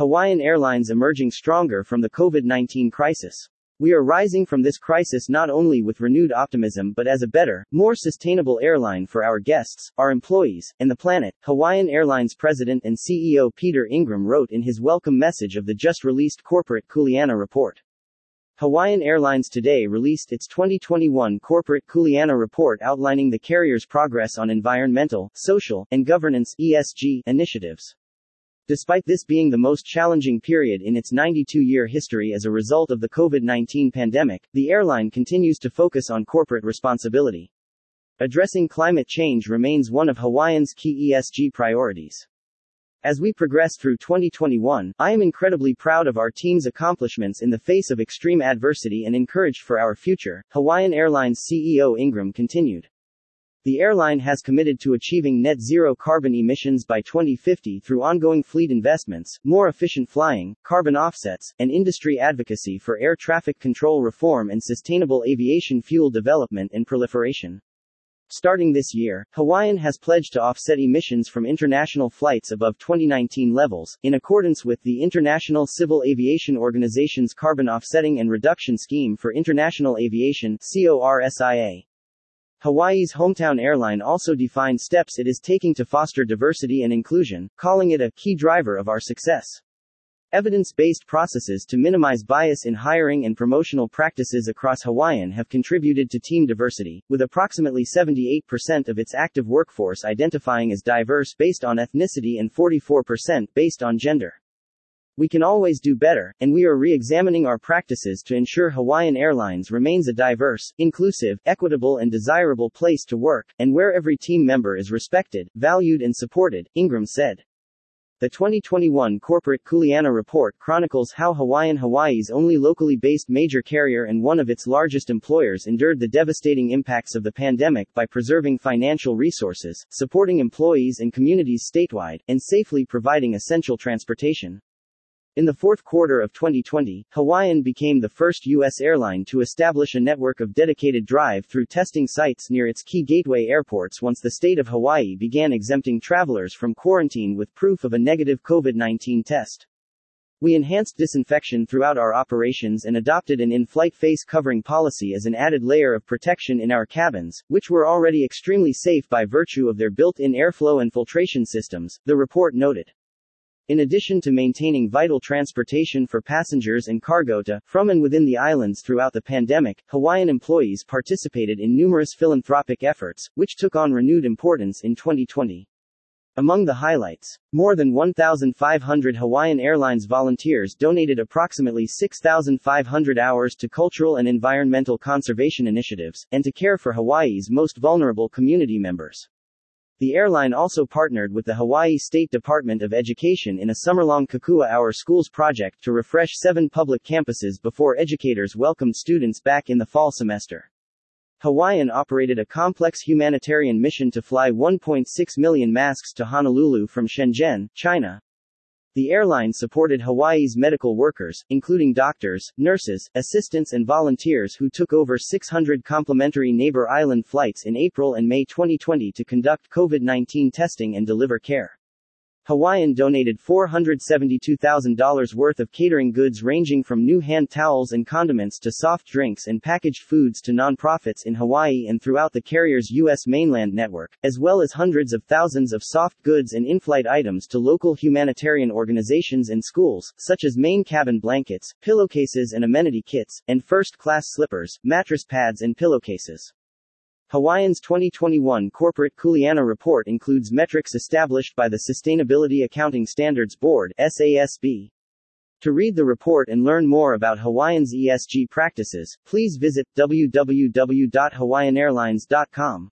Hawaiian Airlines emerging stronger from the COVID 19 crisis. We are rising from this crisis not only with renewed optimism but as a better, more sustainable airline for our guests, our employees, and the planet, Hawaiian Airlines President and CEO Peter Ingram wrote in his welcome message of the just released corporate Kuleana report. Hawaiian Airlines today released its 2021 Corporate Kuleana report outlining the carrier's progress on environmental, social, and governance ESG initiatives. Despite this being the most challenging period in its 92 year history as a result of the COVID 19 pandemic, the airline continues to focus on corporate responsibility. Addressing climate change remains one of Hawaiian's key ESG priorities. As we progress through 2021, I am incredibly proud of our team's accomplishments in the face of extreme adversity and encouraged for our future, Hawaiian Airlines CEO Ingram continued. The airline has committed to achieving net zero carbon emissions by 2050 through ongoing fleet investments, more efficient flying, carbon offsets, and industry advocacy for air traffic control reform and sustainable aviation fuel development and proliferation. Starting this year, Hawaiian has pledged to offset emissions from international flights above 2019 levels, in accordance with the International Civil Aviation Organization's Carbon Offsetting and Reduction Scheme for International Aviation CORSIA. Hawaii's hometown airline also defined steps it is taking to foster diversity and inclusion, calling it a key driver of our success. Evidence based processes to minimize bias in hiring and promotional practices across Hawaiian have contributed to team diversity, with approximately 78% of its active workforce identifying as diverse based on ethnicity and 44% based on gender. We can always do better, and we are re examining our practices to ensure Hawaiian Airlines remains a diverse, inclusive, equitable, and desirable place to work, and where every team member is respected, valued, and supported, Ingram said. The 2021 Corporate Kuleana report chronicles how Hawaiian Hawaii's only locally based major carrier and one of its largest employers endured the devastating impacts of the pandemic by preserving financial resources, supporting employees and communities statewide, and safely providing essential transportation. In the fourth quarter of 2020, Hawaiian became the first U.S. airline to establish a network of dedicated drive through testing sites near its key gateway airports once the state of Hawaii began exempting travelers from quarantine with proof of a negative COVID 19 test. We enhanced disinfection throughout our operations and adopted an in flight face covering policy as an added layer of protection in our cabins, which were already extremely safe by virtue of their built in airflow and filtration systems, the report noted. In addition to maintaining vital transportation for passengers and cargo to, from and within the islands throughout the pandemic, Hawaiian employees participated in numerous philanthropic efforts, which took on renewed importance in 2020. Among the highlights, more than 1,500 Hawaiian Airlines volunteers donated approximately 6,500 hours to cultural and environmental conservation initiatives, and to care for Hawaii's most vulnerable community members. The airline also partnered with the Hawaii State Department of Education in a summer-long Kokua Our Schools project to refresh seven public campuses before educators welcomed students back in the fall semester. Hawaiian operated a complex humanitarian mission to fly 1.6 million masks to Honolulu from Shenzhen, China, the airline supported Hawaii's medical workers, including doctors, nurses, assistants, and volunteers who took over 600 complimentary neighbor island flights in April and May 2020 to conduct COVID 19 testing and deliver care. Hawaiian donated $472,000 worth of catering goods ranging from new hand towels and condiments to soft drinks and packaged foods to nonprofits in Hawaii and throughout the carrier's U.S. mainland network, as well as hundreds of thousands of soft goods and in-flight items to local humanitarian organizations and schools, such as main cabin blankets, pillowcases and amenity kits, and first-class slippers, mattress pads and pillowcases. Hawaiian's 2021 Corporate Kuleana report includes metrics established by the Sustainability Accounting Standards Board SASB. To read the report and learn more about Hawaiian's ESG practices, please visit www.hawaiianairlines.com.